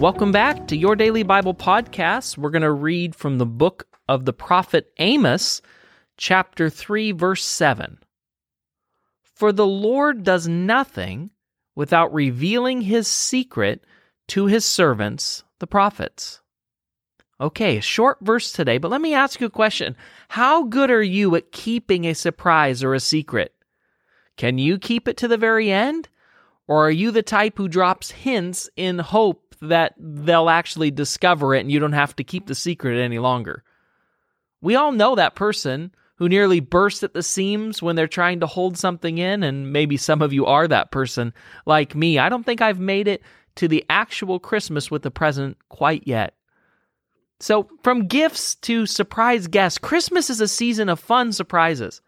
Welcome back to your daily Bible podcast. We're going to read from the book of the prophet Amos, chapter 3, verse 7. For the Lord does nothing without revealing his secret to his servants, the prophets. Okay, a short verse today, but let me ask you a question. How good are you at keeping a surprise or a secret? Can you keep it to the very end? Or are you the type who drops hints in hope that they'll actually discover it and you don't have to keep the secret any longer? We all know that person who nearly bursts at the seams when they're trying to hold something in, and maybe some of you are that person like me. I don't think I've made it to the actual Christmas with the present quite yet. So, from gifts to surprise guests, Christmas is a season of fun surprises.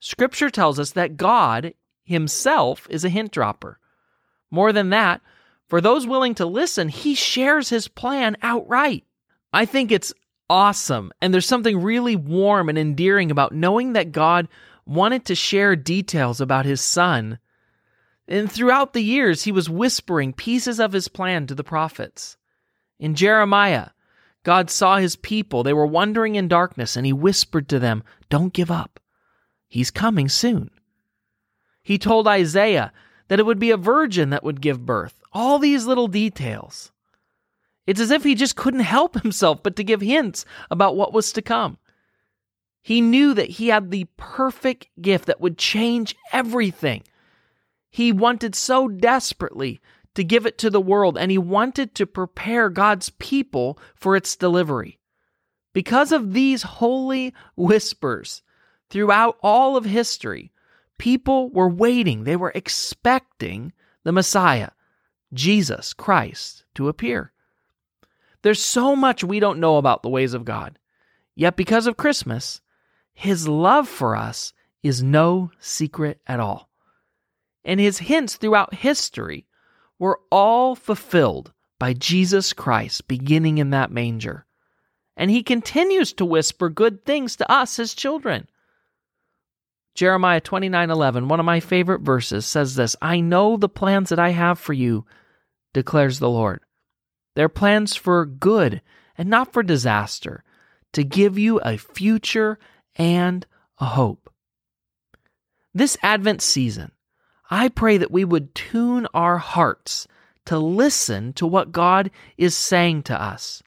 Scripture tells us that God Himself is a hint dropper. More than that, for those willing to listen, he shares his plan outright. I think it's awesome, and there's something really warm and endearing about knowing that God wanted to share details about his son. And throughout the years, he was whispering pieces of his plan to the prophets. In Jeremiah, God saw his people. They were wandering in darkness, and he whispered to them, Don't give up. He's coming soon. He told Isaiah that it would be a virgin that would give birth. All these little details. It's as if he just couldn't help himself but to give hints about what was to come. He knew that he had the perfect gift that would change everything. He wanted so desperately to give it to the world, and he wanted to prepare God's people for its delivery. Because of these holy whispers throughout all of history, People were waiting, they were expecting the Messiah, Jesus Christ, to appear. There's so much we don't know about the ways of God. Yet, because of Christmas, his love for us is no secret at all. And his hints throughout history were all fulfilled by Jesus Christ beginning in that manger. And he continues to whisper good things to us, his children. Jeremiah 29:11, one of my favorite verses says this, "I know the plans that I have for you," declares the Lord. They're plans for good and not for disaster, to give you a future and a hope. This Advent season, I pray that we would tune our hearts to listen to what God is saying to us.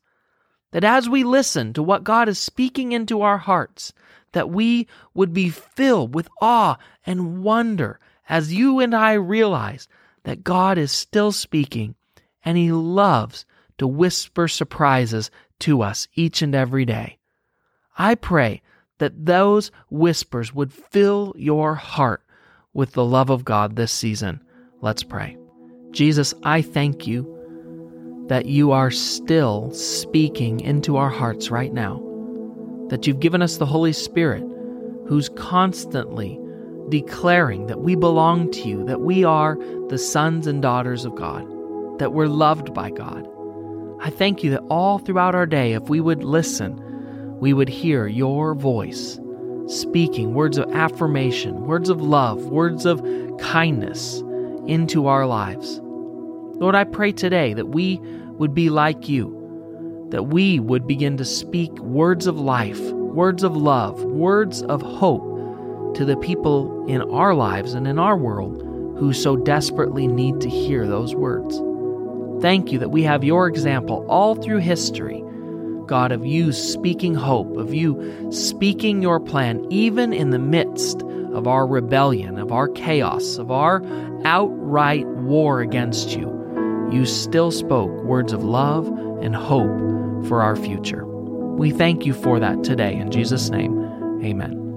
That as we listen to what God is speaking into our hearts, that we would be filled with awe and wonder as you and I realize that God is still speaking and He loves to whisper surprises to us each and every day. I pray that those whispers would fill your heart with the love of God this season. Let's pray. Jesus, I thank you that you are still speaking into our hearts right now that you've given us the Holy Spirit, who's constantly declaring that we belong to you, that we are the sons and daughters of God, that we're loved by God. I thank you that all throughout our day, if we would listen, we would hear your voice speaking words of affirmation, words of love, words of kindness into our lives. Lord, I pray today that we would be like you that we would begin to speak words of life, words of love, words of hope to the people in our lives and in our world who so desperately need to hear those words. Thank you that we have your example all through history, God, of you speaking hope, of you speaking your plan, even in the midst of our rebellion, of our chaos, of our outright war against you. You still spoke words of love and hope for our future. We thank you for that today. In Jesus' name, amen.